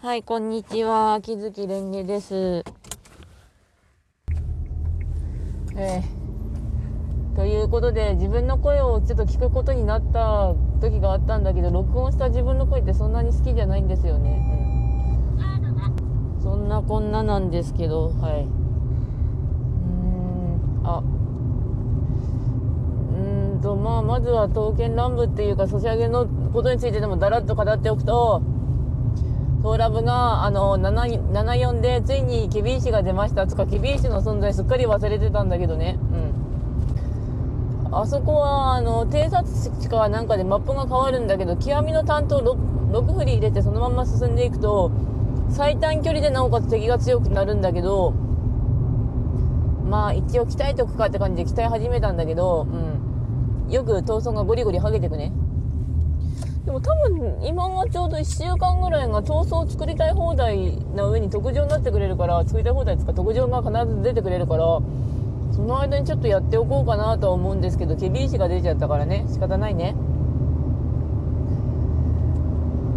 はい、こんにちは。秋月蓮華です。えー、ということで、自分の声をちょっと聞くことになった時があったんだけど、録音した自分の声ってそんなに好きじゃないんですよね。うん、そんなこんななんですけど、はい。うーん、あ、うんと、まあ、まずは刀剣乱舞っていうか、ソシャゲのことについてでもだらっと語っておくと、トーラブが、あの、7 74で、ついにケビン氏が出ました。つか、ケビン氏の存在すっかり忘れてたんだけどね。うん。あそこは、あの、偵察地かなんかでマップが変わるんだけど、極みの担当 6, 6振り入れてそのまま進んでいくと、最短距離でなおかつ敵が強くなるんだけど、まあ、一応鍛えとくかって感じで鍛え始めたんだけど、うん。よく闘争がゴリゴリ剥げてくね。でも多分今がちょうど1週間ぐらいが闘争を作りたい放題な上に特上になってくれるから作りたい放題ですか特上が必ず出てくれるからその間にちょっとやっておこうかなとは思うんですけどケビン氏が出ちゃったからね。仕方ないね。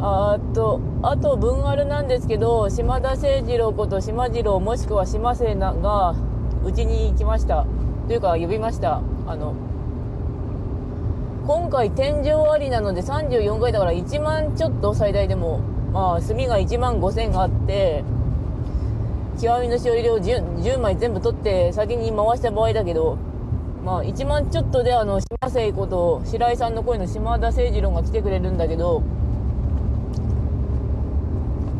あとあと文あるなんですけど島田誠二郎こと島次郎もしくは島瀬がうちに来ました。というか呼びました。あの今回天井ありなので34回だから1万ちょっと最大でもまあ炭が1万5000があって極みの塩入れを 10, 10枚全部取って先に回した場合だけどまあ1万ちょっとであの島聖子と白井さんの声の島田誠二郎が来てくれるんだけど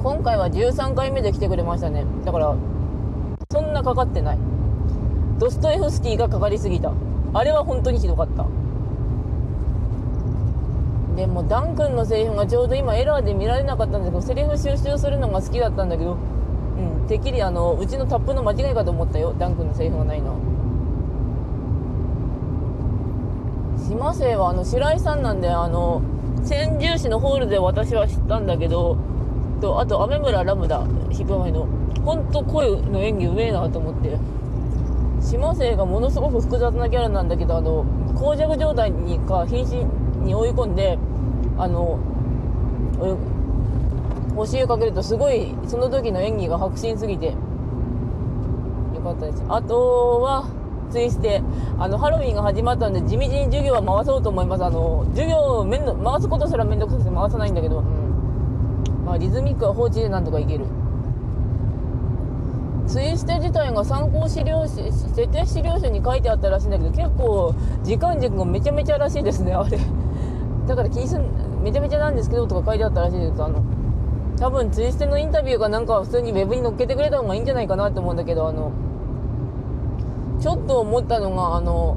今回は13回目で来てくれましたね。だからそんなかかってない。ドストエフスキーがかかりすぎた。あれは本当にひどかった。でもダン君のセリフがちょうど今エラーで見られなかったんですけどセリフ収集するのが好きだったんだけどうんてっきりあのうちのタップの間違いかと思ったよダン君のセリフがないの。島生はあの白井さんなんであの千住市のホールで私は知ったんだけどとあと雨村ラムダヒップマイの。本当声の演技うめえなと思って。島生がものすごく複雑なキャラなんだけどあの膠着状態にか瀕死に追い込んであの星をかけるとすごいその時の演技が迫真すぎて。よかったです。あとはツイステあのハロウィンが始まったんで地道に授業は回そうと思います。あの授業めんど回すことすら面倒くさくて回さないんだけど、うん。まあ、リズミックは放置でなんとかいける。ツイステ自体が参考資料集設定資料書に書いてあったらしいんだけど結構時間軸がめちゃめちゃらしいですねあれ。だから気にすんめちゃめちゃなんですけどとか書いてあったらしいです。あの多分ツイステのインタビューかなんかは普通にウェブに載っけてくれた方がいいんじゃないかなって思うんだけどあのちょっと思ったのがあの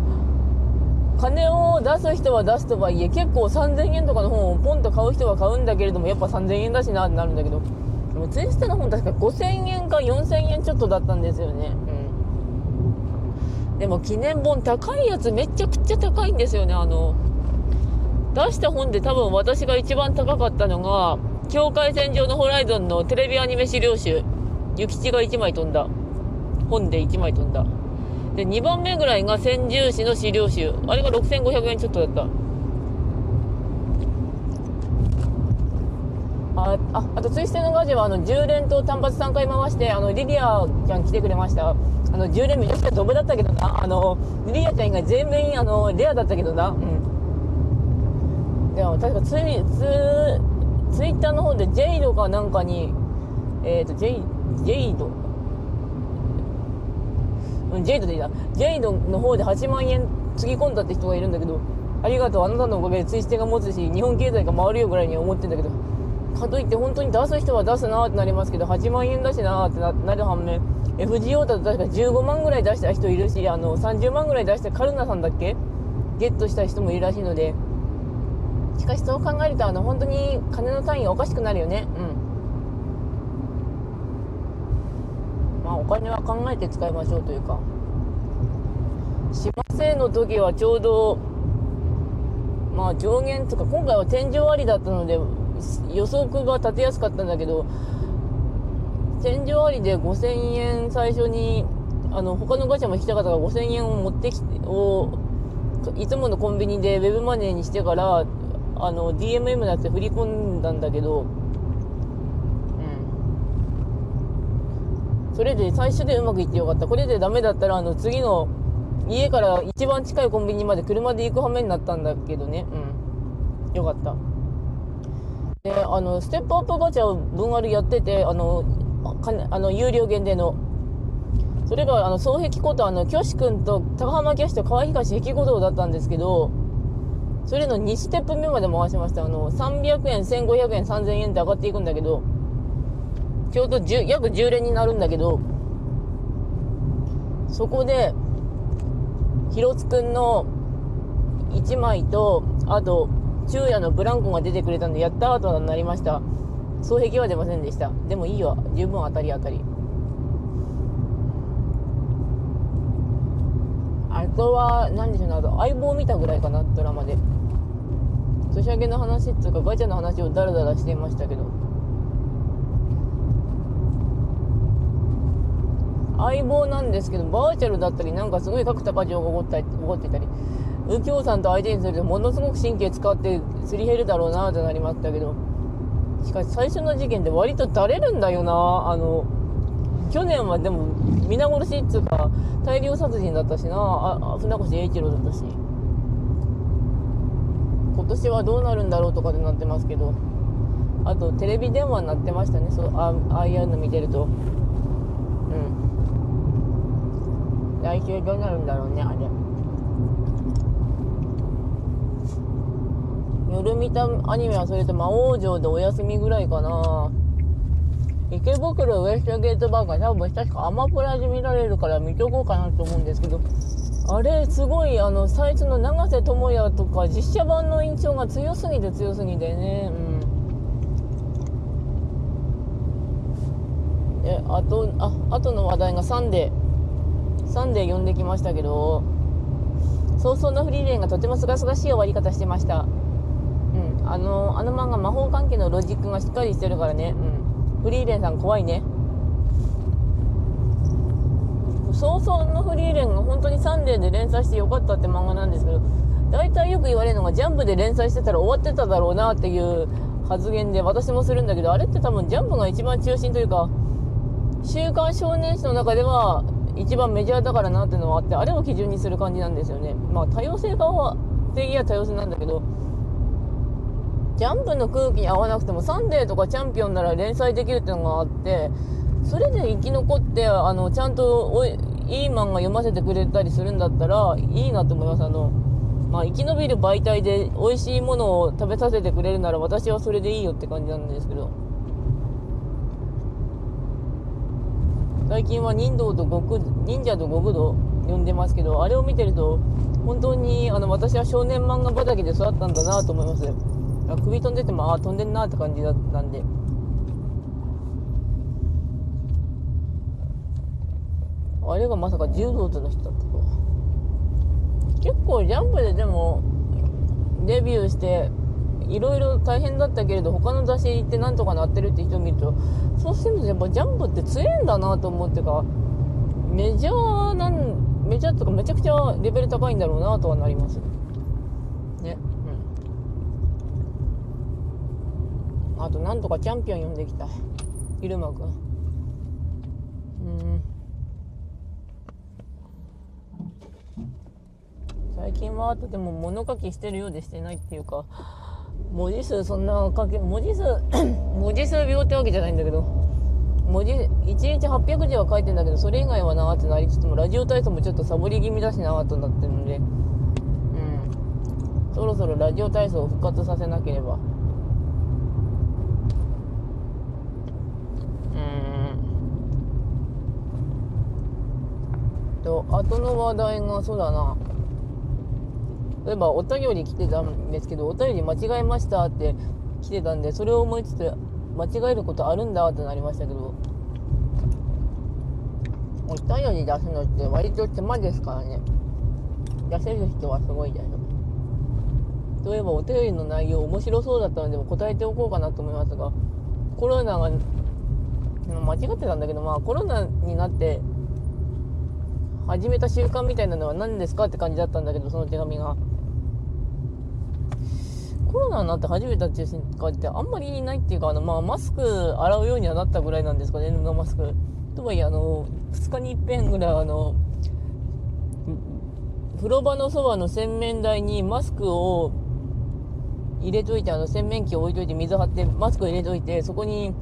金を出す人は出すとはいえ結構3000円とかの本をポンと買う人は買うんだけれどもやっぱ3000円だしなってなるんだけどでもツイステの本確か5000円か4000円ちょっとだったんですよね。うん。でも記念本高いやつめちゃくちゃ高いんですよねあの出した本で多分私が一番高かったのが境界線上のホライゾンのテレビアニメ資料集。諭吉が1枚飛んだ。本で1枚飛んだ。で2番目ぐらいが千住市の資料集。あれが6500円ちょっとだった。あああとツイステのガジェはあの10連と単発3回回してあのリリアちゃん来てくれました。あの10連めちゃくちゃドブだったけどな。あのリリアちゃん以外全面あのレアだったけどな。うん。でも確かツイツツイッターの方でジェイドかなんかにえっ、ー、とジェイジェイド？うんジェイドでいいだジェイドの方で8万円つぎ込んだって人がいるんだけどありがとうあなたのおかげでツイステが持つし日本経済が回るよぐらいに思ってんだけどかといって本当に出す人は出すなーってなりますけど8万円だしなーってななる反面 FGO だと確か15万ぐらい出した人いるしあの30万ぐらい出したカルナさんだっけ？ゲットした人もいるらしいのでしかしそう考えるとあの本当に金の単位がおかしくなるよね。うん。まあお金は考えて使いましょうというか。島生の時はちょうどまあ上限とか今回は天井ありだったので予測が立てやすかったんだけど天井ありで5000円最初にあの他のガチャも引きた方が5000円を持ってきてをいつものコンビニでウェブマネーにしてからあの DMM のやつで振り込んだんだけど、うん、それで最初でうまくいってよかった。これでダメだったらあの次の家から一番近いコンビニまで車で行く羽目になったんだけどね。うん。よかった。であのステップアップガチャを分割やっててあのかあの有料限定の。それがあの双壁ことあのキョシ君と高浜キャシと川東壁古道だったんですけどそれの2ステップ目まで回しました。あの300円1500円3000円って上がっていくんだけどちょうど10約10連になるんだけどそこで広津くんの1枚とあと昼夜のブランコが出てくれたんでやったーとなりました。双璧は出ませんでした。でもいいわ。十分当たり当たり。あとは何でしょうね。あと相棒見たぐらいかなドラマで。年明けの話っていうかガチャの話をダラダラしていましたけど。相棒なんですけどバーチャルだったりなんかすごい角田課長が起こったり起こってたり。右京さんと相手にするとものすごく神経使ってすり減るだろうなとなりましたけど。しかし最初の事件で割とだれるんだよなあの去年はでも皆殺しっつうか大量殺人だったしな。あ船越英一郎だったし。今年はどうなるんだろうとかでなってますけど。あとテレビ電話になってましたね。そうあああいうの見てると。うん。来週どうなるんだろうねあれ。夜見たアニメはそれと魔王城でお休みぐらいかな。池袋ウエストゲートバーガー多分確かアマプラで見られるから見とこうかなと思うんですけどあれすごいあの最初の長瀬智也とか実写版の印象が強すぎて強すぎてね。うん。えあとああとの話題がサンデー。サンデー呼んできましたけど葬送のフリーレンがとてもすがすがしい終わり方してました。うん。あのあの漫画魔法関係のロジックがしっかりしてるからね。うん。フリーレンさん怖いね。葬送のフリーレンが本当にサンデーで連載してよかったって漫画なんですけど大体よく言われるのがジャンプで連載してたら終わってただろうなっていう発言で私もするんだけどあれって多分ジャンプが一番中心というか「週刊少年誌」の中では一番メジャーだからなっていうのはあってあれを基準にする感じなんですよね。まあ多様性が定義は多様性なんだけどジャンプの空気に合わなくてもサンデーとかチャンピオンなら連載できるっていうのがあってそれで生き残ってあのちゃんとおいいい漫画読ませてくれたりするんだったらいいなと思います。あの、まあ、生き延びる媒体で美味しいものを食べさせてくれるなら私はそれでいいよって感じなんですけど。最近は忍道と極忍者と極道読んでますけどあれを見てると本当にあの私は少年漫画畑で育ったんだなと思います。首飛んでてもああ飛んでんなって感じだったんで。あれがまさか柔道部の人だったとは。結構ジャンプででもデビューしていろいろ大変だったけれど他の雑誌行ってなんとかなってるって人を見るとそうするとやっぱジャンプって強いんだなと思ってかメジャーなんメジャーとかめちゃくちゃレベル高いんだろうなとはなります。ねうんあとなんとかチャンピオン呼んできた。入間くんうん。最近はあとでも物書きしてるようでしてないっていうか文字数そんな書け文字数 文字数病ってわけじゃないんだけど文字1日800字は書いてんだけどそれ以外はなってなりつつもラジオ体操もちょっとサボり気味だしなとなってるので。うん。そろそろラジオ体操を復活させなければうんと後の話題がそうだな。例えばお便り来てたんですけどお便り間違えましたって来てたんでそれを思いつつ間違えることあるんだってなりましたけどお便り出すのって割と手間ですからね。出せる人はすごいです例えばお便りの内容面白そうだったので答えておこうかなと思いますがコロナが間違ってたんだけどまあコロナになって始めた習慣みたいなのは何ですかって感じだったんだけどその手紙が。コロナになって始めたっていうかってあんまりないっていうかあの、まあ、マスク洗うようにはなったぐらいなんですかね布マスク。とはいえあの2日にいっぺんぐらいあの風呂場のそばの洗面台にマスクを入れといてあの洗面器を置いといて水張ってマスクを入れといてそこに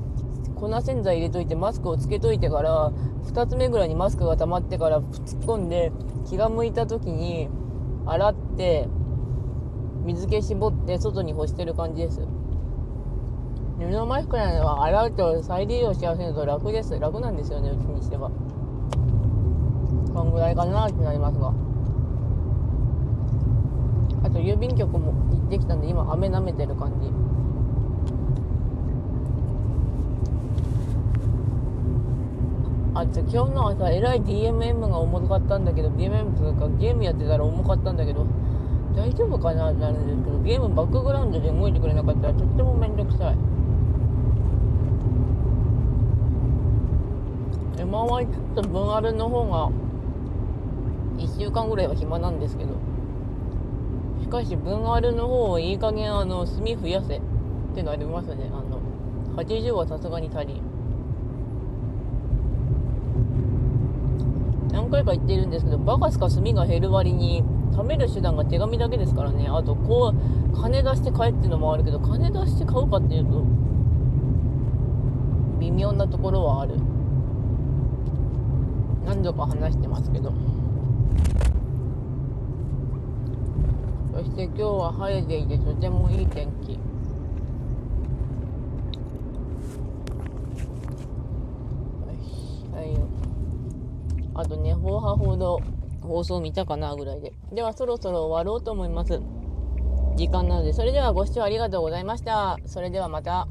粉洗剤入れといてマスクをつけといてから2つ目ぐらいにマスクが溜まってから突っ込んで気が向いた時に洗って水気絞って外に干してる感じです。布マスクなのは洗うと再利用しやすいのと楽です。楽なんですよねうちにしては。こんぐらいかなってなりますが。あと郵便局も行ってきたんで今飴舐めてる感じ。あと今日の朝えらい DMM が重かったんだけど DMM というかゲームやってたら重かったんだけど大丈夫かな？ってなるんですけどゲームバックグラウンドで動いてくれなかったらとってもめんどくさい。今はちょっと分あるの方が1週間ぐらいは暇なんですけど。しかし分あるの方をいい加減あの炭増やせってのありますね。あの80はさすがに足りん。何回か言ってるんですけどバカすか炭が減る割に貯める手段が手紙だけですからね。あとこう金出して買えっていうのもあるけど金出して買うかっていうと微妙なところはある。何度か話してますけど。そして今日は晴れていてとてもいい天気はいあとね放課ほど放送見たかなぐらいで。ではそろそろ終わろうと思います。時間なのでそれではご視聴ありがとうございました。それではまた。